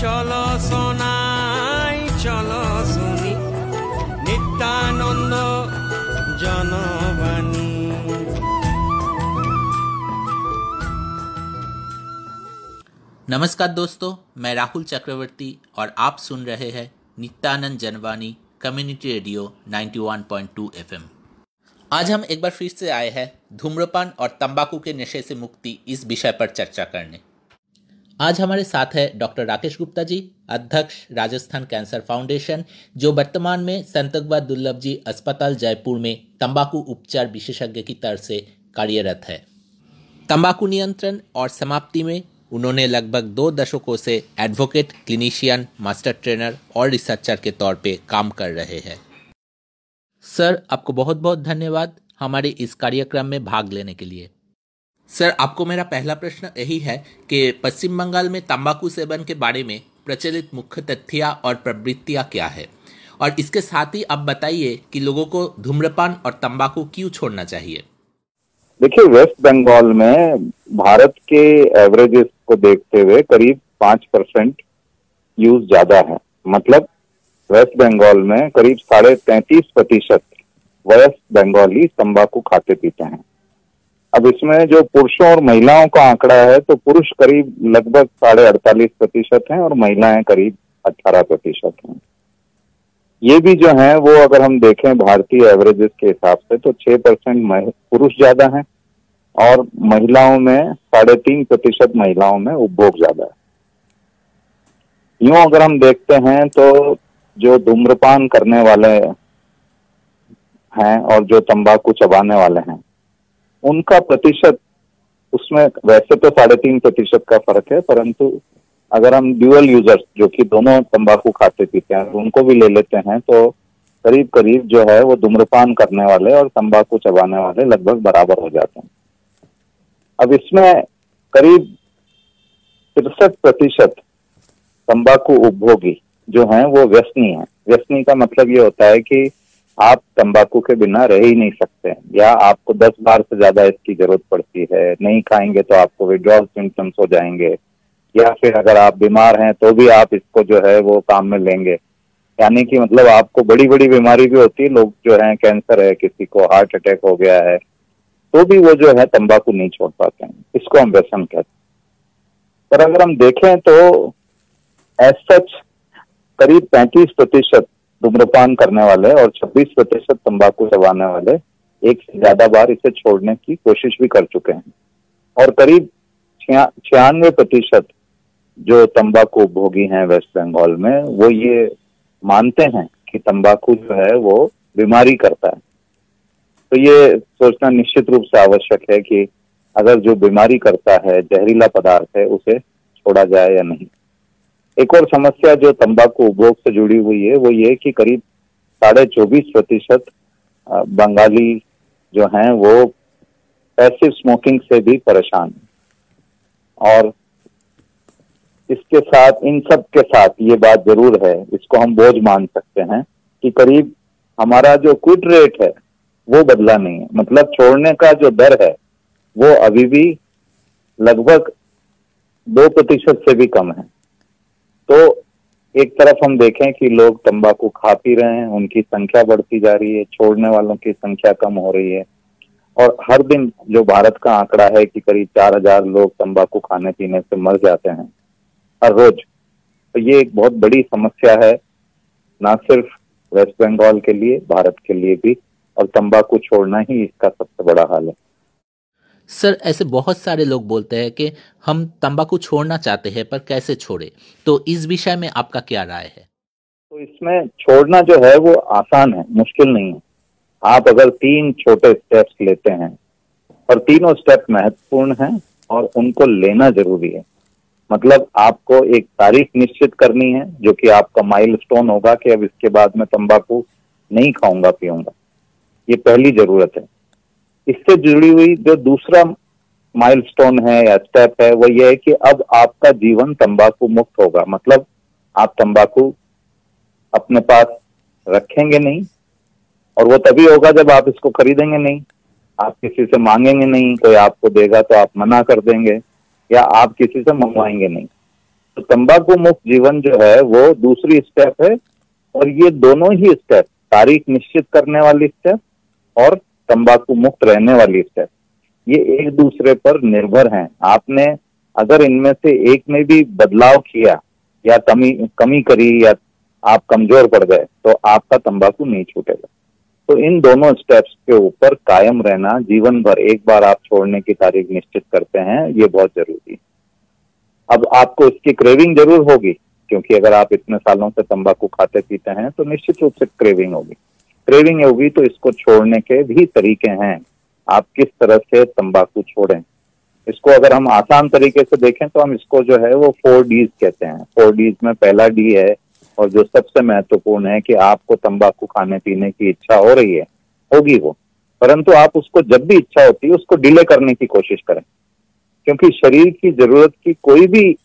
চলো সোনাই চলো শুনি নিত্যানন্দ জনবাণী नमस्कार दोस्तों मैं राहुल चक्रवर्ती और आप सुन रहे हैं Nityanand Janvani community radio 91.2 FM आज हम एक बार फिर से आए हैं धूम्रपान और तंबाकू के नशे से मुक्ति इस विषय पर चर्चा करने आज हमारे साथ है डॉक्टर राकेश गुप्ता जी, अध्यक्ष राजस्थान कैंसर फाउंडेशन, जो वर्तमान में संतकबा दुर्लभ जी अस्पताल जयपुर में तंबाकू उपचार विशेषज्ञ की तरफ़ से कार्यरत है। तंबाकू नियंत्रण और समाप्ति में उन्होंने लगभग दो दशकों से एडवोकेट क्लिनिशियन मास्टर ट्रेनर और रिसर्चर के तौर पे काम कर रहे हैं। सर, आपको बहुत बहुत धन्यवाद हमारे इस कार्यक्रम में भाग लेने के लिए। सर आपको मेरा पहला प्रश्न यही है कि पश्चिम बंगाल में तंबाकू सेवन के बारे में प्रचलित मुख्य तथ्या और प्रवृत्तियाँ क्या है? और इसके साथ ही आप बताइए कि लोगों को धूम्रपान और तंबाकू क्यों छोड़ना चाहिए? देखिए, वेस्ट बंगाल में भारत के एवरेजेस को देखते हुए करीब पाँच परसेंट यूज़ ज़्यादा है। मतलब वेस्ट बंगाल में करीब साढ़े तैतीस प्रतिशत वेस्ट बंगाली तंबाकू खाते पीते हैं। अब इसमें जो पुरुषों और महिलाओं का आंकड़ा है तो पुरुष करीब लगभग साढ़े अड़तालीस प्रतिशत है और महिलाएँ करीब अठारह प्रतिशत हैं। ये भी जो है, वो अगर हम देखें भारतीय एवरेजेस के हिसाब से तो छह परसेंट पुरुष ज़्यादा हैं और महिलाओं में साढ़े तीन प्रतिशत महिलाओं में उपभोग ज़्यादा है। यूँ अगर हम देखते हैं तो जो धूम्रपान करने वाले हैं और जो तंबाकू चबाने वाले हैं उनका प्रतिशत, उसमें वैसे तो साढ़े तीन प्रतिशत का फ़र्क है, परंतु अगर हम ड्यूअल यूज़र्स जो कि दोनों तंबाकू खाते पीते हैं, उनको भी ले लेते हैं तो करीब करीब जो है वो धूम्रपान करने वाले और तंबाकू चबाने वाले लगभग बराबर हो जाते हैं। अब इसमें करीब तिरसठ प्रतिशत तंबाकू उपभोगी जो हैं वो व्यसनी है। व्यसनी का मतलब ये होता है कि आप तंबाकू के बिना रह ही नहीं सकते। या आपको दस बार से ज़्यादा इसकी ज़रूरत पड़ती है, नहीं खाएँगे तो आपको विड्रॉल सिम्टम्स हो जाएँगे। या फिर अगर आप बीमार हैं तो भी आप इसको जो है वो काम में लेंगे। यानी कि मतलब आपको बड़ी बड़ी बीमारी भी होती है, लोग जो है कैंसर है, किसी को हार्ट अटैक हो गया है तो भी वो जो है तंबाकू नहीं छोड़ पाते हैं। इसको हम व्यसन कहते हैं। पर अगर हम देखें तो एज सच करीब 35 प्रतिशत धूम्रपान करने वाले और 26 प्रतिशत तंबाकू चबाने वाले एक से ज़्यादा बार इसे छोड़ने की कोशिश भी कर चुके हैं। और करीब छियानवे प्रतिशत जो तंबाकू उपभोगी हैं वेस्ट बंगाल में, वो ये मानते हैं कि तंबाकू जो है वो बीमारी करता है। तो ये सोचना निश्चित रूप से आवश्यक है कि अगर जो बीमारी करता है, जहरीला पदार्थ है, उसे छोड़ा जाए या नहीं। एक और समस्या जो तंबाकू उपभोग से जुड़ी हुई है, वो ये कि करीब साढ़े चौबीस प्रतिशत बंगाली जो हैं, वो पैसिव स्मोकिंग से भी परेशान और इसके साथ, इन सब के साथ ये बात ज़रूर है, इसको हम बोझ मान सकते हैं कि करीब हमारा जो क्विट रेट है, वो बदला नहीं है। मतलब छोड़ने का जो दर है, वो अभी भी लगभग दो प्रतिशत से भी कम है। तो एक तरफ़ हम देखें कि लोग तंबाकू खा पी रहे हैं, उनकी संख्या बढ़ती जा रही है, छोड़ने वालों की संख्या कम हो रही है। और हर दिन जो भारत का आंकड़ा है कि करीब चार हज़ार लोग तंबाकू खाने पीने से मर जाते हैं, हर रोज तो ये एक बहुत बड़ी समस्या है, ना सिर्फ़ वेस्ट बंगाल के लिए, भारत के लिए भी, और तंबाकू छोड़ना ही इसका सबसे बड़ा हाल है। सर, ऐसे बहुत सारे लोग बोलते हैं कि हम तंबाकू छोड़ना चाहते हैं, पर कैसे छोड़े? तो इस विषय में आपका क्या राय है? तो इसमें छोड़ना जो है, वो आसान है, मुश्किल नहीं है। आप अगर तीन छोटे स्टेप्स लेते हैं, और तीनों स्टेप महत्वपूर्ण हैं, और उनको लेना ज़रूरी है। मतलब आपको एक तारीख निश्चित करनी है, जो कि आपका माइल होगा कि अब इसके बाद मैं तंबाकू नहीं खाऊँगा, पीऊँगा। ये पहली ज़रूरत है। इससे जुड़ी हुई जो दूसरा माइलस्टोन है या स्टेप है, वो ये है कि अब आपका जीवन तंबाकू मुक्त होगा। मतलब आप तंबाकू अपने पास रखेंगे नहीं, और वो तभी होगा जब आप इसको खरीदेंगे नहीं। आप किसी से मांगेंगे नहीं, कोई आपको देगा तो आप मना कर देंगे, या आप किसी से मंगवाएँगे नहीं। तो तंबाकू मुक्त जीवन जो है, वो दूसरी स्टेप है, और ये दोनों ही स्टेप तारीख निश्चित करने वाली स्टेप और तंबाकू मुक्त रहने वाली स्टेप ये एक दूसरे पर निर्भर हैं। आपने अगर इनमें से एक में भी बदलाव किया, या कमी कमी करी, या आप कमज़ोर पड़ गए तो आपका तंबाकू नहीं छूटेगा। तो इन दोनों स्टेप्स के ऊपर कायम रहना, जीवन भर एक बार आप छोड़ने की तारीख निश्चित करते हैं, ये बहुत ज़रूरी है। अब आपको इसकी क्रेविंग ज़रूर होगी, क्योंकि अगर आप इतने सालों से तंबाकू खाते पीते हैं तो निश्चित रूप से क्रेविंग होगी। क्रेविंग होगी तो इसको छोड़ने के भी तरीके हैं। आप किस तरह से तंबाकू छोड़ें? इसको अगर हम आसान तरीके से देखें तो हम इसको जो है वो फोर डीज कहते हैं। फोर डीज में पहला डी है और जो सबसे महत्वपूर्ण है कि आपको तंबाकू खाने पीने की इच्छा हो रही है, होगी वो। परंतु आप उसको जब भी इच्छा होती है, उसको डिले करने की कोशिश करें। क्योंकि शरीर की ज़रूरत की कोई भी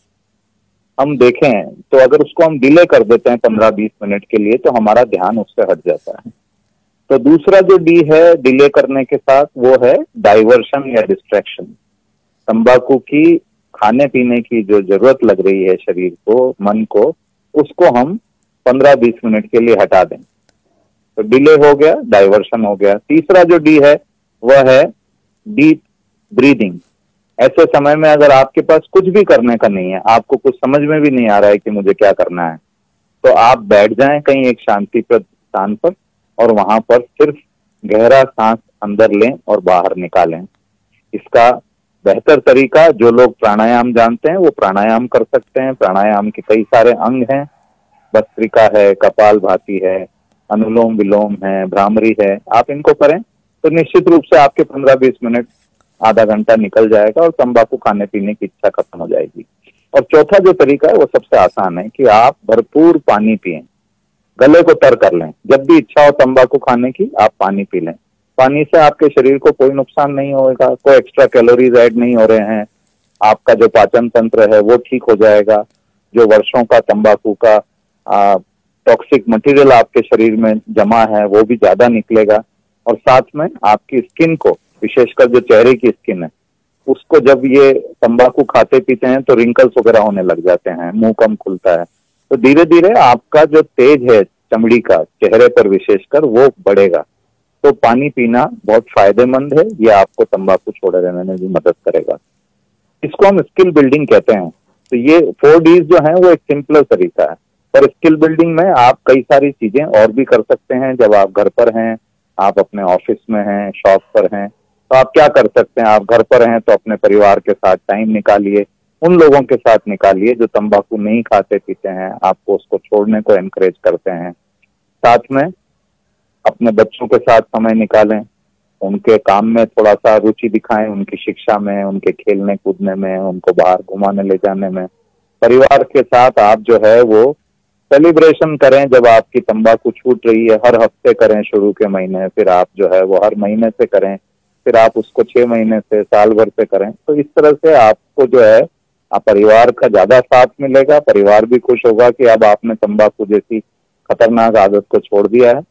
हम देखें तो अगर उसको हम डिले कर देते हैं पंद्रह बीस मिनट के लिए तो हमारा ध्यान उससे हट जाता है। तो दूसरा जो डी है डिले करने के साथ, वो है डाइवर्शन या डिस्ट्रैक्शन तंबाकू की खाने पीने की जो ज़रूरत लग रही है शरीर को, मन को, उसको हम पंद्रह बीस मिनट के लिए हटा दें। तो डिले हो गया डाइवर्शन हो गया। तीसरा जो डी है, वह है डीप ब्रीदिंग ऐसे समय में अगर आपके पास कुछ भी करने का नहीं है, आपको कुछ समझ में भी नहीं आ रहा है कि मुझे क्या करना है तो आप बैठ जाएँ कहीं एक शांतिप्रद स्थान पर और वहाँ पर सिर्फ़ गहरा सांस अंदर लें और बाहर निकालें। इसका बेहतर तरीका जो लोग प्राणायाम जानते हैं, वो प्राणायाम कर सकते हैं। प्राणायाम के कई सारे अंग हैं। भस्त्रिका है, कपाल भाती है, अनुलोम विलोम है, भ्रामरी है। आप इनको करें तो निश्चित रूप से आपके पंद्रह बीस मिनट, आधा घंटा निकल जाएगा और तंबाकू खाने पीने की इच्छा खत्म हो जाएगी। और चौथा जो तरीका है, वो सबसे आसान है कि आप भरपूर पानी पिए। गले को तर कर लें। जब भी इच्छा हो तंबाकू खाने की, आप पानी पी लें। पानी से आपके शरीर को कोई नुकसान नहीं होगा कोई एक्स्ट्रा कैलोरीज ऐड नहीं हो रहे हैं। आपका जो पाचन तंत्र है, वो ठीक हो जाएगा। जो वर्षों का तंबाकू का टॉक्सिक मटेरियल आपके शरीर में जमा है, वो भी ज़्यादा निकलेगा। और साथ में आपकी स्किन को, विशेषकर जो चेहरे की स्किन है, उसको जब ये तंबाकू खाते पीते हैं तो रिंकल्स वगैरह होने लग जाते हैं, मुँह कम खुलता है। तो धीरे धीरे आपका जो तेज है चमड़ी का, चेहरे पर विशेषकर, वो बढ़ेगा। तो पानी पीना बहुत फ़ायदेमंद है, ये आपको तंबाकू छोड़े रहने में भी मदद करेगा। इसको हम स्किल बिल्डिंग कहते हैं। तो ये फोर डीज जो है, वो एक सिंपलर तरीका है। पर स्किल बिल्डिंग में आप कई सारी चीज़ें और भी कर सकते हैं। जब आप घर पर हैं, आप अपने ऑफ़िस में हैं, शॉप पर हैं तो आप क्या कर सकते हैं? आप घर पर हैं तो अपने परिवार के साथ टाइम निकालिए। उन लोगों के साथ निकालिए जो तंबाकू नहीं खाते, पीते हैं। आपको उसको छोड़ने को एनकरेज करते हैं। साथ में अपने बच्चों के साथ समय निकालें। उनके काम में थोड़ा सा रुचि दिखाएँ, उनकी शिक्षा में, उनके खेलने कूदने में, उनको बाहर घुमाने ले जाने में। परिवार के साथ आप जो है वो सेलिब्रेशन करें जब आपकी तंबाकू छूट रही है। हर हफ़्ते करें शुरू के महीने, फिर आप जो है वो हर महीने से करें। फिर आप उसको छह महीने से, साल भर से करें। तो इस तरह से आपको जो है आप परिवार का ज़्यादा साथ मिलेगा, परिवार भी खुश होगा कि अब आपने तंबाकू जैसी खतरनाक आदत को छोड़ दिया है।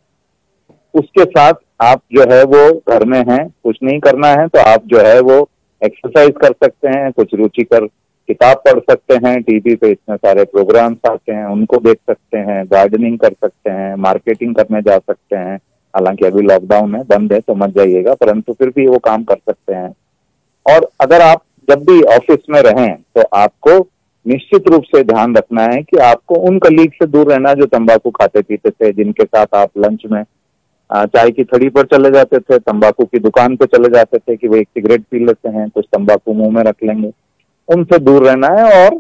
उसके साथ आप जो है वो घर में हैं, कुछ नहीं करना है तो आप जो है वो एक्सरसाइज कर सकते हैं, कुछ रुचिकर किताब पढ़ सकते हैं टीवी पे इतने सारे प्रोग्राम्स आते हैं, उनको देख सकते हैं गार्डनिंग कर सकते हैं मार्केटिंग करने जा सकते हैं। हालाँकि अभी लॉकडाउन है बंद है तो मत जाइएगा, परंतु फिर भी वो काम कर सकते हैं। और अगर आप जब भी ऑफ़िस में रहें तो आपको निश्चित रूप से ध्यान रखना है कि आपको उन कलीग से दूर रहना जो तंबाकू खाते पीते थे, जिनके साथ आप लंच में चाय की थड़ी पर चले जाते थे, तंबाकू की दुकान पर चले जाते थे कि वो एक सिगरेट पी लेते हैं, कुछ तंबाकू मुँह में रख लेंगे। उनसे दूर रहना है और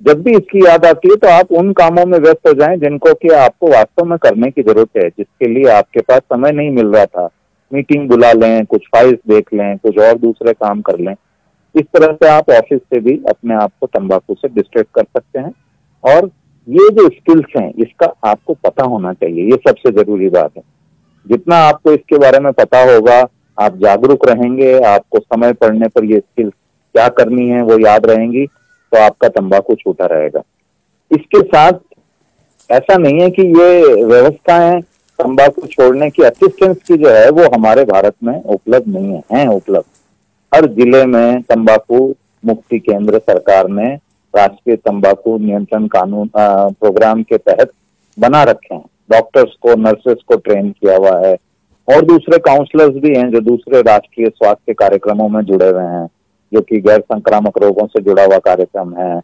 जब भी इसकी याद आती है तो आप उन कामों में व्यस्त हो जाएँ जिनको कि आपको वास्तव में करने की ज़रूरत है, जिसके लिए आपके पास समय नहीं मिल रहा था। मीटिंग बुला लें, कुछ फाइल्स देख लें, कुछ और दूसरे काम कर लें। इस तरह से आप ऑफ़िस से भी अपने आप को तंबाकू से डिस्ट्रैक्ट कर सकते हैं। और ये जो स्किल्स हैं, इसका आपको पता होना चाहिए। ये सबसे ज़रूरी बात है। जितना आपको इसके बारे में पता होगा, आप जागरूक रहेंगे, आपको समय पड़ने पर ये स्किल्स क्या करनी है वो याद रहेंगी तो आपका तंबाकू छूटा रहेगा। इसके साथ ऐसा नहीं है कि ये व्यवस्थाएँ तंबाकू छोड़ने की असिस्टेंस की जो है वो हमारे भारत में उपलब्ध नहीं है, हैं उपलब्ध। हर ज़िले में तंबाकू मुक्ति केंद्र सरकार ने राष्ट्रीय तंबाकू नियंत्रण कानून प्रोग्राम के तहत बना रखे हैं। डॉक्टर्स को, नर्सेस को ट्रेन किया हुआ है। और दूसरे काउंसलर्स भी हैं जो दूसरे राष्ट्रीय स्वास्थ्य कार्यक्रमों में जुड़े हुए हैं, जो कि गैर संक्रामक रोगों से जुड़ा हुआ कार्यक्रम है,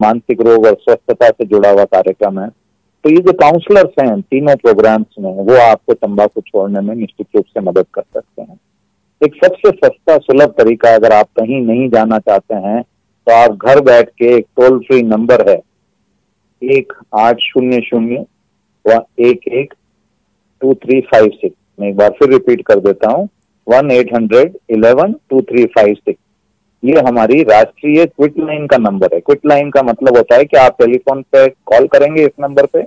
मानसिक रोग और स्वस्थता से जुड़ा हुआ कार्यक्रम है। तो ये जो काउंसलर्स हैं, तीनों प्रोग्राम्स में, वो आपको तंबाकू छोड़ने में निश्चित रूप से मदद कर सकते हैं। एक सबसे सस्ता सुलभ तरीका अगर आप कहीं नहीं जाना चाहते हैं तो आप घर बैठ के एक टोल फ्री नंबर है, एक आठ शून्य शून्य व एक एक टू थ्री फाइव सिक्स मैं एक बार फिर रिपीट कर देता हूँ one eight hundred eleven two three five six ये हमारी राष्ट्रीय क्विट लाइन का नंबर है। क्विट लाइन का मतलब होता है कि आप टेलीफोन पे कॉल करेंगे इस नंबर पे,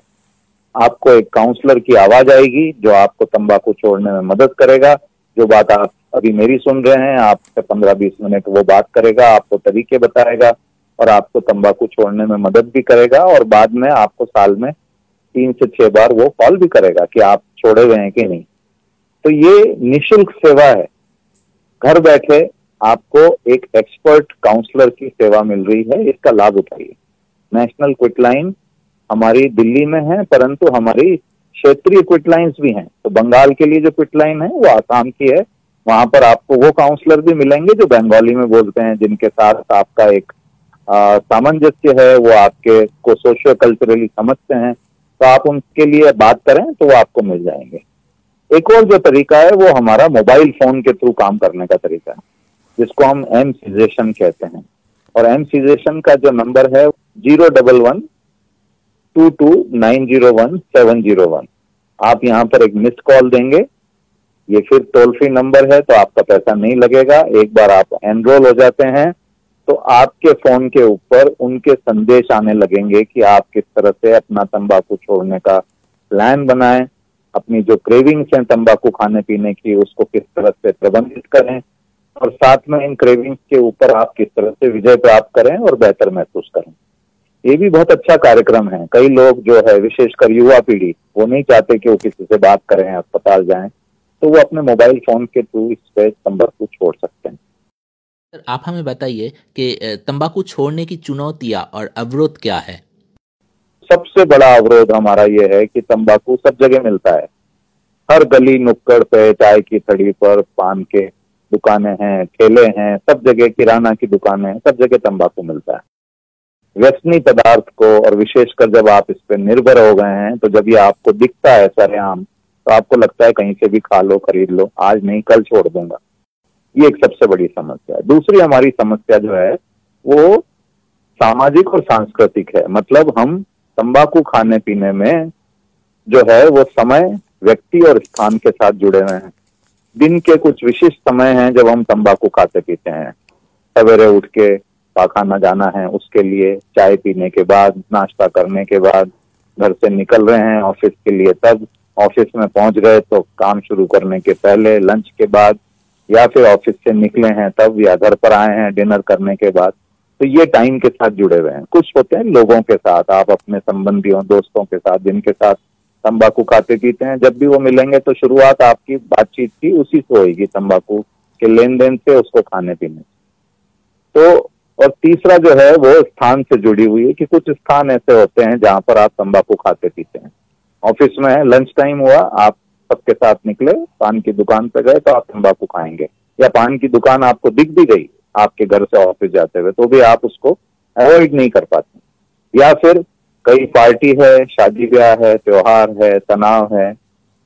आपको एक काउंसलर की आवाज़ आएगी जो आपको तंबाकू छोड़ने में मदद करेगा, जो बात आप अभी मेरी सुन रहे हैं, आपसे पंद्रह बीस मिनट वो बात करेगा, आपको तरीके बताएगा और आपको तंबाकू छोड़ने में मदद भी करेगा और बाद में आपको साल में तीन से छह बार वो कॉल भी करेगा कि आप छोड़े हुए हैं कि नहीं। तो ये निशुल्क सेवा है। घर बैठे आपको एक एक्सपर्ट काउंसलर की सेवा मिल रही है, इसका लाभ उठाइए। नेशनल क्विट लाइन हमारी दिल्ली में है, परंतु हमारी क्षेत्रीय क्विट लाइन्स भी हैं। तो बंगाल के लिए जो क्विट लाइन है, वो आसाम की है वहाँ पर आपको वो काउंसलर भी मिलेंगे जो बंगाली में बोलते हैं, जिनके साथ आपका एक सामंजस्य है, वो आपके को सोशियो कल्चरली समझते हैं। तो आप उनके लिए बात करें तो वो आपको मिल जाएँगे। एक और जो तरीका है, वो हमारा मोबाइल फ़ोन के थ्रू काम करने का तरीका है, जिसको हम एम सीजेशन कहते हैं। और एम सीजेशन का जो नंबर है zero double one two two nine zero one seven zero one आप यहाँ पर एक मिस्ड कॉल देंगे ये फिर टोल फ्री नंबर है तो आपका पैसा नहीं लगेगा। एक बार आप एनरोल हो जाते हैं तो आपके फ़ोन के ऊपर उनके संदेश आने लगेंगे कि आप किस तरह से अपना तंबाकू छोड़ने का प्लान बनाएँ, अपनी जो क्रेविंग्स हैं तंबाकू खाने पीने की, उसको किस तरह से प्रबंधित करें, और साथ में इन क्रेविंग्स के ऊपर आप किस तरह से विजय प्राप्त करें और बेहतर महसूस करें। ये भी बहुत अच्छा कार्यक्रम है। कई लोग जो है, विशेषकर युवा पीढ़ी, वो नहीं चाहते कि वो किसी से बात करें, अस्पताल जाएँ। तो वो अपने मोबाइल फ़ोन के थ्रू इस पे तंबाकू छोड़ सकते हैं। सर आप हमें बताइए कि तंबाकू छोड़ने की चुनौतियाँ और अवरोध क्या है? सबसे बड़ा अवरोध हमारा ये है कि तंबाकू सब जगह मिलता है। हर गली नुक्कड़ पे चाय की थड़ी पर पान के दुकानें हैं ठेले हैं सब जगह किराना की दुकानें हैं सब जगह तंबाकू मिलता है। व्यसनी पदार्थ को और विशेषकर जब आप इस पर निर्भर हो गए हैं तो जब ये आपको दिखता है सरेआम तो आपको लगता है कहीं से भी खा लो, खरीद लो, आज नहीं, कल छोड़ दूँगा। ये एक सबसे बड़ी समस्या है। दूसरी हमारी समस्या जो है, वो सामाजिक और सांस्कृतिक है। मतलब हम तंबाकू खाने पीने में जो है, वो समय, व्यक्ति और स्थान के साथ जुड़े हुए हैं। दिन के कुछ विशिष्ट समय हैं जब हम तंबाकू खाते पीते हैं। सवेरे उठ के पाखाना जाना है, उसके लिए चाय पीने के बाद, नाश्ता करने के बाद, घर से निकल रहे हैं ऑफ़िस के लिए, तब ऑफ़िस में पहुँच गए तो काम शुरू करने के पहले लंच के बाद, या फिर ऑफ़िस से निकले हैं तब, या घर पर आए हैं डिनर करने के बाद तो ये टाइम के साथ जुड़े हुए हैं। कुछ होते हैं लोगों के साथ, आप अपने संबंधियों, दोस्तों के साथ, जिनके साथ तंबाकू खाते पीते हैं, जब भी वो मिलेंगे तो शुरुआत आपकी बातचीत की उसी से होगी तंबाकू के लेन देन से उसको खाने पीने से। तो और तीसरा जो है वो स्थान से जुड़ी हुई है कि कुछ स्थान ऐसे होते हैं जहाँ पर आप तंबाकू खाते पीते हैं। ऑफ़िस में है लंच टाइम हुआ, आप सबके साथ निकले, पान की दुकान पे गए तो आप तंबाकू खाएँगे। या पान की दुकान आपको दिख भी गई, आपके घर से ऑफ़िस जाते हुए तो भी आप उसको अवॉइड नहीं कर पाते। या फिर कई पार्टी है, शादी ब्याह है, त्योहार है, तनाव है,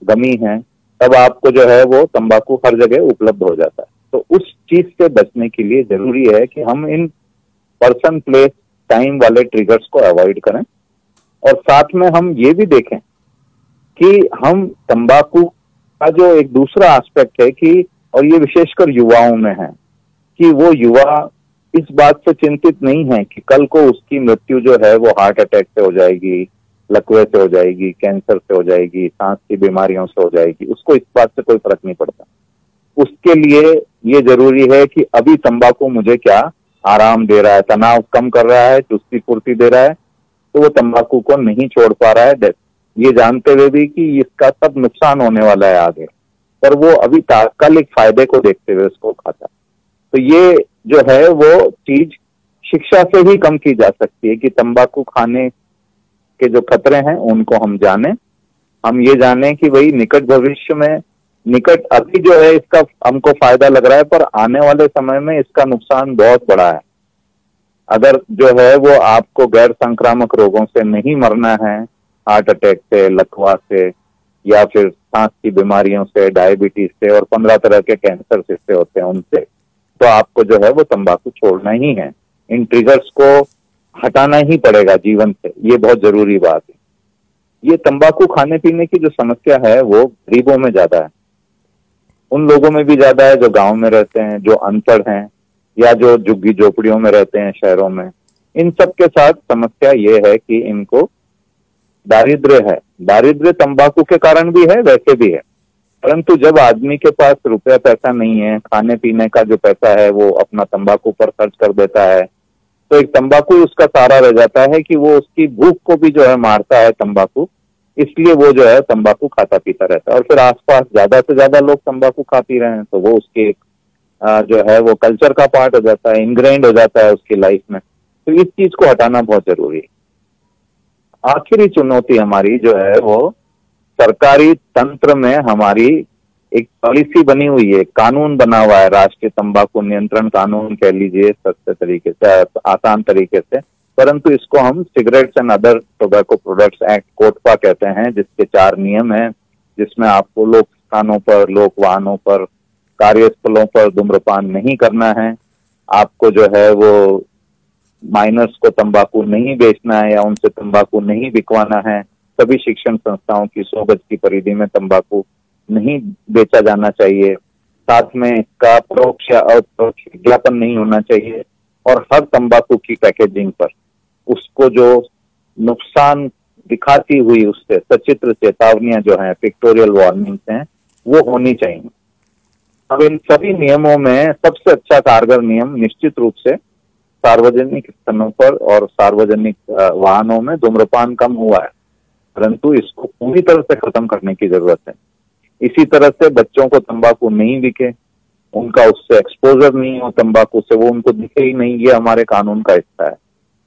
गमी है, तब आपको जो है वो तंबाकू हर जगह उपलब्ध हो जाता है। तो उस चीज़ से बचने के लिए ज़रूरी है कि हम इन पर्सन प्लेस टाइम वाले ट्रिगर्स को अवॉइड करें। और साथ में हम ये भी देखें कि हम तंबाकू का जो एक दूसरा एस्पेक्ट है कि, और ये विशेषकर युवाओं में है, कि वो युवा इस बात से चिंतित नहीं है कि कल को उसकी मृत्यु जो है वो हार्ट अटैक से हो जाएगी, लकवे से हो जाएगी कैंसर से हो जाएगी, सांस की बीमारियों से हो जाएगी, उसको इस बात से कोई फ़र्क नहीं पड़ता। उसके लिए ये ज़रूरी है कि अभी तंबाकू मुझे क्या आराम दे रहा है, तनाव कम कर रहा है चुस्ती फुर्ती दे रहा है तो वो तंबाकू को नहीं छोड़ पा रहा है ये जानते हुए भी कि इसका सब नुकसान होने वाला है आगे। पर वो अभी तात्कालिक फ़ायदे को देखते हुए उसको खाता तो ये जो है वो चीज़ शिक्षा से ही कम की जा सकती है कि तंबाकू खाने के जो खतरे हैं, उनको हम जाने। हम ये जाने कि भाई निकट भविष्य में, निकट अभी जो है इसका हमको फ़ायदा लग रहा है, पर आने वाले समय में इसका नुकसान बहुत बड़ा है। अगर जो है वो आपको गैर संक्रामक रोगों से नहीं मरना है हार्ट अटैक से, लकवा से, या फिर सांस की बीमारियों से, डायबिटीज़ से और पंद्रह तरह के कैंसर जिससे होते हैं उनसे तो आपको जो है वो तंबाकू छोड़ना ही है। इन ट्रिगर्स को हटाना ही पड़ेगा जीवन से। ये बहुत ज़रूरी बात है। ये तंबाकू खाने पीने की जो समस्या है, वो गरीबों में ज़्यादा है। उन लोगों में भी ज़्यादा है जो गाँव में रहते हैं, जो अनपढ़ हैं, या जो झुग्गी झोपड़ियों में रहते हैं शहरों में। इन सब के साथ समस्या ये है कि इनको दारिद्र्य है। दारिद्र्य तंबाकू के कारण भी है, वैसे भी है। परंतु जब आदमी के पास रुपया पैसा नहीं है, खाने पीने का जो पैसा है, वो अपना तंबाकू पर खर्च कर देता है तो एक तंबाकू उसका सारा रह जाता है कि वो उसकी भूख को भी जो है मारता है तंबाकू, इसलिए वो जो है तंबाकू खाता पीता रहता है। और फिर आसपास ज़्यादा से ज़्यादा लोग तंबाकू खा पी रहे हैं तो वो उसके जो है वो कल्चर का पार्ट हो जाता है इनग्रेंड हो जाता है उसकी लाइफ में। तो इस चीज़ को हटाना बहुत ज़रूरी है। आखिरी चुनौती हमारी जो है वो सरकारी तंत्र में हमारी एक पॉलिसी बनी हुई है, कानून बना हुआ है, राष्ट्रीय तंबाकू नियंत्रण कानून कह लीजिए, सस्ते तरीके से, आसान तरीके से। परंतु इसको हम cigarettes and other tobacco products act, COTPA कहते हैं, जिसके चार नियम हैं, जिसमें आपको लोक स्थानों पर, लोक वाहनों पर, कार्यस्थलों पर धूम्रपान नहीं करना है। आपको जो है वो माइनर्स को तंबाकू नहीं बेचना है या उनसे तंबाकू नहीं बिकवाना है, सभी शिक्षण संस्थाओं की सौ गज की परिधि में तंबाकू नहीं बेचा जाना चाहिए। साथ में इसका परोक्ष या अप्रोक्ष विज्ञापन नहीं होना चाहिए और हर तंबाकू की पैकेजिंग पर। उसको जो नुकसान दिखाती हुई उससे सचित्र चेतावनियाँ जो हैं पिक्टोरियल वार्निंग्स हैं, वो होनी चाहिए। अब इन सभी नियमों में सबसे अच्छा कारगर नियम निश्चित रूप से सार्वजनिक स्थलों पर और सार्वजनिक वाहनों में धूम्रपान कम हुआ है, परंतु इसको पूरी तरह से खत्म करने की ज़रूरत है। इसी तरह से बच्चों को तंबाकू नहीं बिके उनका उससे एक्सपोजर नहीं हो तंबाकू से, वो उनको दिखे ही नहीं, ये हमारे कानून का हिस्सा है।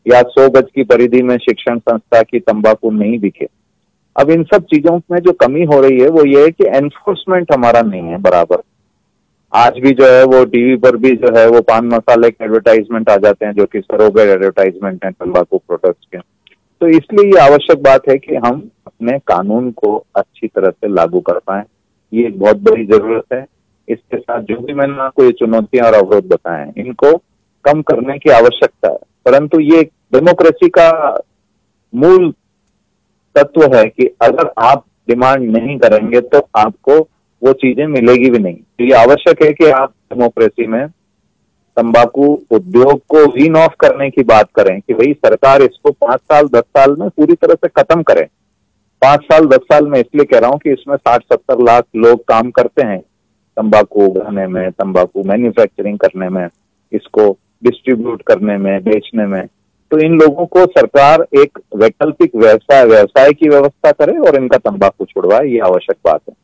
या सौ गज की परिधि में शिक्षण संस्था की तंबाकू नहीं बिके अब इन सब चीज़ों में जो कमी हो रही है, वो ये है कि एनफोर्समेंट हमारा नहीं है, बराबर। आज भी जो है वो टीवी पर भी जो है वो पान मसाले के एडवर्टाइजमेंट आ जाते हैं, जो कि सरोगर एडवर्टाइजमेंट है, तंबाकू प्रोडक्ट्स के। तो इसलिए ये आवश्यक बात है कि हम अपने कानून को अच्छी तरह से लागू कर पाए। ये एक बहुत बड़ी ज़रूरत है। इसके साथ जो भी मैंने आपको ये चुनौतियाँ और अवरोध बताए इनको कम करने की आवश्यकता है। परंतु ये डेमोक्रेसी का मूल तत्व है कि अगर आप डिमांड नहीं करेंगे तो आपको वो चीज़ें मिलेगी भी नहीं। तो ये आवश्यक है कि आप डेमोक्रेसी में तंबाकू उद्योग को वीन ऑफ़ करने की बात करें कि भाई सरकार इसको पाँच साल, दस साल में पूरी तरह से खत्म करे। पाँच साल, दस साल में इसलिए कह रहा हूँ कि इसमें साठ, सत्तर लाख लोग काम करते हैं तंबाकू उगाने में, तंबाकू मैन्युफैक्चरिंग करने में, इसको डिस्ट्रीब्यूट करने में, बेचने में। तो इन लोगों को सरकार एक वैकल्पिक व्यवसाय व्यवसाय की व्यवस्था करे और इनका तंबाकू छुड़वाए, ये आवश्यक बात है।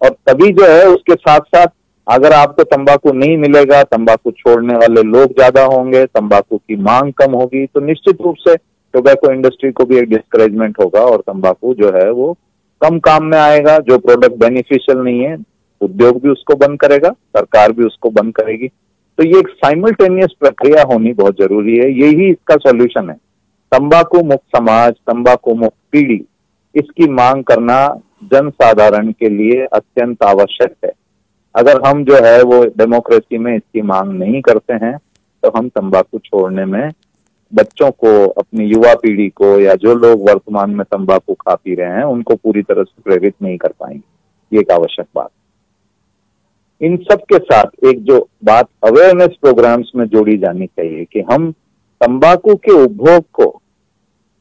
और तभी जो है उसके साथ साथ अगर आपको तंबाकू नहीं मिलेगा, तंबाकू छोड़ने वाले लोग ज़्यादा होंगे, तंबाकू की मांग कम होगी तो निश्चित रूप से टोबैको इंडस्ट्री को भी एक डिस्करेजमेंट होगा और तंबाकू जो है वो कम काम में आएगा, जो प्रोडक्ट बेनिफिशियल नहीं है, उद्योग भी उसको बंद करेगा, सरकार भी उसको बंद करेगी। तो ये एक साइमल्टेनियस प्रक्रिया होनी बहुत ज़रूरी है, यही इसका सॉल्यूशन है। तंबाकू मुक्त समाज, तंबाकू मुक्त पीढ़ी। इसकी मांग करना जन साधारण के लिए अत्यंत आवश्यक है। अगर हम जो है वो डेमोक्रेसी में इसकी मांग नहीं करते हैं तो हम तंबाकू छोड़ने में बच्चों को, अपनी युवा पीढ़ी को या जो लोग वर्तमान में तंबाकू खा पी रहे हैं, उनको पूरी तरह से प्रेरित नहीं कर पाएँगे। ये एक आवश्यक बात इन सब के साथ एक जो बात अवेयरनेस प्रोग्राम्स में जोड़ी जानी चाहिए कि हम तंबाकू के उपभोग को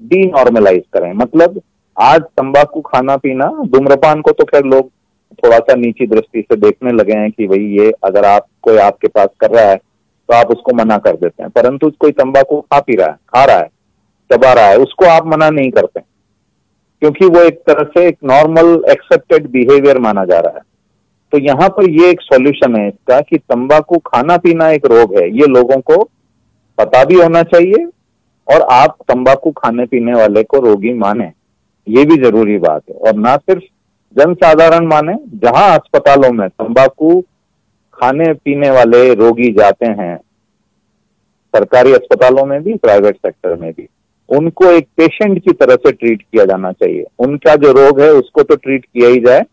डी नॉर्मलाइज करें। मतलब आज तंबाकू खाना पीना, धूम्रपान को तो खैर लोग थोड़ा सा नीची दृष्टि से देखने लगे हैं कि भाई ये अगर आप, कोई आपके पास कर रहा है तो आप उसको मना कर देते हैं। परंतु कोई तंबाकू खा पी रहा है, खा रहा है चबा रहा है, उसको आप मना नहीं करते क्योंकि वो एक तरह से एक नॉर्मल एक्सेप्टेड बिहेवियर माना जा रहा है। तो यहाँ पर ये एक सॉल्यूशन है इसका कि तंबाकू खाना पीना एक रोग है। ये लोगों को पता भी होना चाहिए और आप तंबाकू खाने पीने वाले को रोगी माने। ये भी ज़रूरी बात है। और ना सिर्फ़ जन साधारण माने, जहाँ अस्पतालों में तंबाकू खाने, पीने वाले रोगी जाते हैं, सरकारी अस्पतालों में भी, प्राइवेट सेक्टर में भी, उनको एक पेशेंट की तरह से ट्रीट किया जाना चाहिए। उनका जो रोग है, उसको तो ट्रीट किया ही जाए।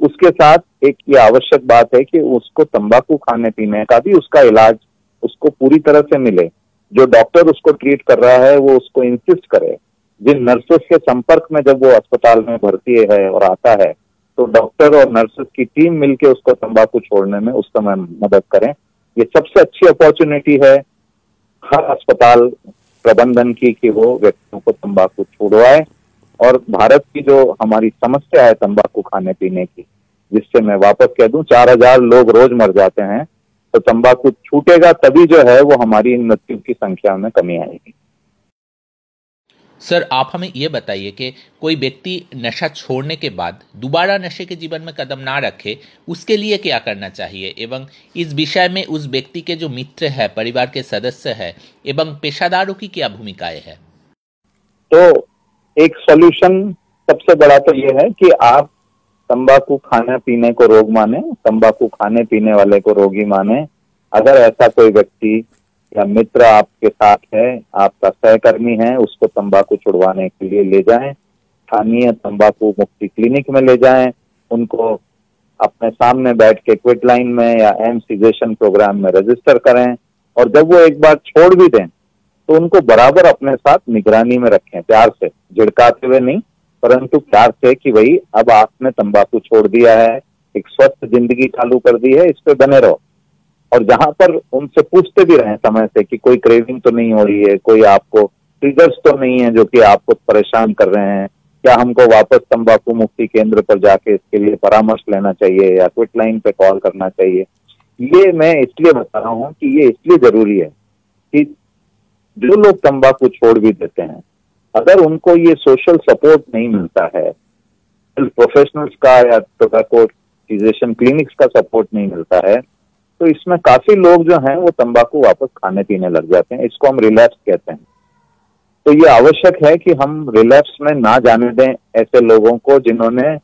उसके साथ एक ये आवश्यक बात है कि उसको तंबाकू खाने, पीने का भी उसका इलाज उसको पूरी तरह से मिले। जो डॉक्टर उसको ट्रीट कर रहा है, वो उसको इंसिस्ट करे। जिन नर्सेस के संपर्क में जब वो अस्पताल में भर्ती है और आता है तो डॉक्टर और नर्सेस की टीम मिलकर उसको तंबाकू छोड़ने में उस समय मदद करें। ये सबसे अच्छी अपॉर्चुनिटी है हर अस्पताल प्रबंधन की कि वो व्यक्तियों को तंबाकू छुड़वाए और भारत की जो हमारी समस्या है तंबाकू खाने पीने की, जिससे मैं वापस कह दूँ, चार हज़ार लोग रोज मर जाते हैं तो तंबाकू छूटेगा तभी जो है वो हमारी मृत्यु की संख्या में कमी आएगी। सर, आप हमें ये बताइए कि कोई व्यक्ति नशा छोड़ने के बाद दोबारा नशे के जीवन में कदम ना रखे, उसके लिए क्या करना चाहिए? एवं इस विषय में उस व्यक्ति के जो मित्र है, परिवार के सदस्य है, एवं पेशादारों की क्या भूमिकाएँ है? तो एक सोल्यूशन सबसे बड़ा तो ये है कि आप तंबाकू खाने पीने को रोग माने, तंबाकू खाने पीने वाले को रोगी माने। अगर ऐसा कोई व्यक्ति या मित्र आपके साथ है, आपका सहकर्मी है, उसको तंबाकू छुड़वाने के लिए ले जाएँ, स्थानीय तंबाकू मुक्ति क्लिनिक में ले जाएँ, उनको अपने सामने बैठ के क्विट लाइन में या एम सीजेशन प्रोग्राम में रजिस्टर करें, और जब वो एक बार छोड़ भी दें तो उनको बराबर अपने साथ निगरानी में रखें, प्यार से, झिड़काते हुए नहीं, परंतु प्यार से कि भाई, अब आपने तंबाकू छोड़ दिया है, एक स्वस्थ ज़िंदगी चालू कर दी है, इस पे बने रहो। और जहाँ पर उनसे पूछते भी रहे समय से कि कोई क्रेविंग तो नहीं हो रही है, कोई आपको ट्रिगर्स तो नहीं है जो कि आपको परेशान कर रहे हैं। क्या हमको वापस तंबाकू मुक्ति केंद्र पर जाके इसके लिए परामर्श लेना चाहिए या क्विट लाइन पे कॉल करना चाहिए? ये मैं इसलिए बता रहा हूँ कि ये इसलिए ज़रूरी है कि जो लोग तंबाकू छोड़ भी देते हैं, अगर उनको ये सोशल सपोर्ट नहीं मिलता है प्रोफेशनल्स का या टोबैको क्लिनिक्स का सपोर्ट नहीं मिलता है तो इसमें काफ़ी लोग जो हैं, वो तंबाकू वापस खाने पीने लग जाते हैं। इसको हम रिलैप्स कहते हैं। तो ये आवश्यक है कि हम रिलैप्स में ना जाने दें ऐसे लोगों को जिन्होंने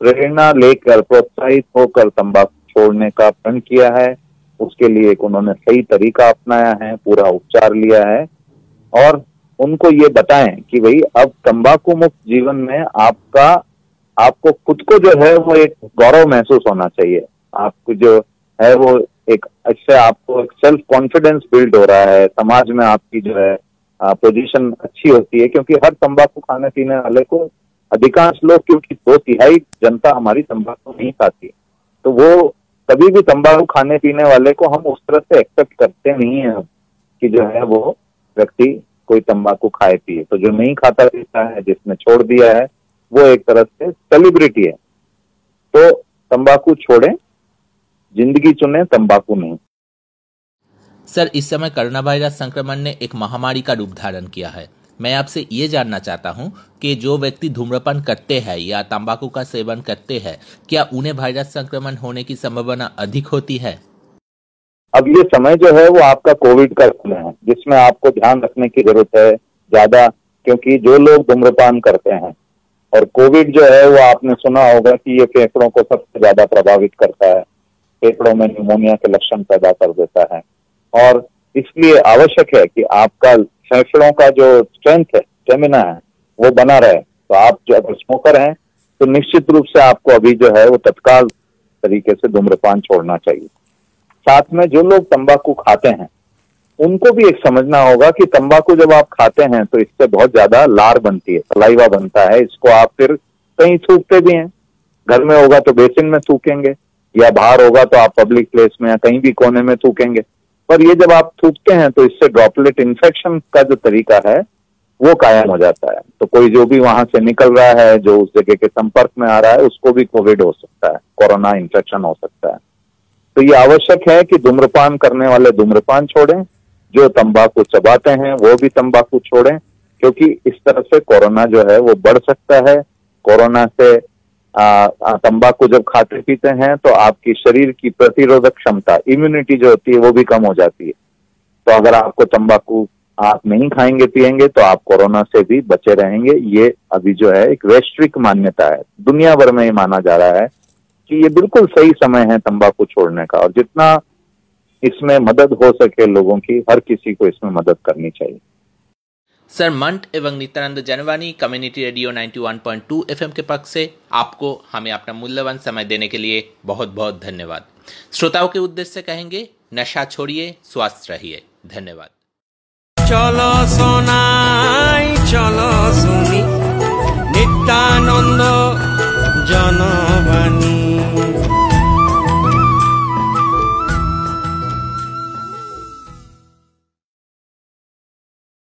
प्रेरणा लेकर, प्रोत्साहित होकर तंबाकू छोड़ने का प्रण किया है। उसके लिए एक उन्होंने सही तरीका अपनाया है, पूरा उपचार लिया है। और उनको ये बताएँ कि भाई, अब तंबाकू मुक्त जीवन में आपका, आपको खुद को जो है वो एक गौरव महसूस होना चाहिए। आपको जो है वो एक इससे आपको एक सेल्फ कॉन्फिडेंस बिल्ड हो रहा है, समाज में आपकी जो है पोजीशन अच्छी होती है, क्योंकि हर तंबाकू खाने पीने वाले को अधिकांश लोग, क्योंकि दो तिहाई जनता हमारी तंबाकू नहीं खाती तो वो कभी भी तंबाकू खाने पीने वाले को हम उस तरह से एक्सेप्ट करते नहीं है कि जो है वो व्यक्ति कोई तंबाकू खाए पिए। तो जो नहीं खाता पीता है, जिसने छोड़ दिया है, वो एक तरह से सेलिब्रिटी है। तो तंबाकू छोड़ें ज़िंदगी चुने तंबाकू नहीं। सर इस समय कोरोना वायरस संक्रमण ने एक महामारी का रूप धारण किया है। मैं आपसे ये जानना चाहता हूँ कि जो व्यक्ति धूम्रपान करते हैं या तंबाकू का सेवन करते हैं क्या उन्हें वायरस संक्रमण होने की संभावना अधिक होती है? अब ये समय जो है वो आपका कोविड का समय है जिसमें आपको ध्यान रखने की ज़रूरत है ज़्यादा क्योंकि जो लोग धूम्रपान करते हैं और कोविड जो है वो आपने सुना होगा कि ये फेफड़ों को सबसे ज़्यादा प्रभावित करता है। फेफड़ों में न्यूमोनिया के लक्षण पैदा कर देता है। और इसलिए आवश्यक है कि आपका फेफड़ों का जो स्ट्रेंथ है स्टेमिना है, वो बना रहे। तो आप जो अगर स्मोकर हैं तो निश्चित रूप से आपको अभी जो है वो तत्काल तरीके से धूम्रपान छोड़ना चाहिए। साथ में जो लोग तंबाकू खाते हैं, उनको भी एक समझना होगा कि तंबाकू जब आप खाते हैं तो इससे बहुत ज़्यादा लार बनती है, सलाइवा बनता है। इसको आप फिर कहीं थूकते भी हैं। घर में होगा तो बेसिन में थूकेंगे। या बाहर होगा तो आप पब्लिक प्लेस में या कहीं भी कोने में थूकेंगे। पर ये जब आप थूकते हैं तो इससे ड्रॉपलेट इन्फेक्शन का जो तरीका है, वो कायम हो जाता है। तो कोई जो भी वहाँ से निकल रहा है, जो उस जगह के संपर्क में आ रहा है, उसको भी कोविड हो सकता है कोरोना इन्फेक्शन हो सकता है। तो ये आवश्यक है कि धूम्रपान करने वाले धूम्रपान छोड़ें, जो तंबाकू चबाते हैं, वो भी तंबाकू छोड़ें, क्योंकि इस तरह से कोरोना जो है, वो बढ़ सकता है। कोरोना से तंबाकू जब खाते पीते हैं तो आपकी शरीर की प्रतिरोधक क्षमता इम्यूनिटी जो होती है, वो भी कम हो जाती है। तो अगर आपको तंबाकू आप नहीं खाएँगे, पिएँगे तो आप कोरोना से भी बचे रहेंगे। ये अभी जो है, एक वैश्विक मान्यता है। दुनिया भर में ये माना जा रहा है कि ये बिल्कुल सही समय है तंबाकू छोड़ने का, और जितना इसमें मदद हो सके लोगों की, हर किसी को इसमें मदद करनी चाहिए। सर मंट एवं Nityanand Janvani, community radio 91.2 FM के पक्ष से आपको हमें अपना मूल्यवान समय देने के लिए बहुत बहुत धन्यवाद। श्रोताओं के उद्देश्य से कहेंगे, नशा छोड़िए, स्वस्थ रहिए। धन्यवाद। चलो सोनाई, चलो सुनी, नित्यानंद जनवानी।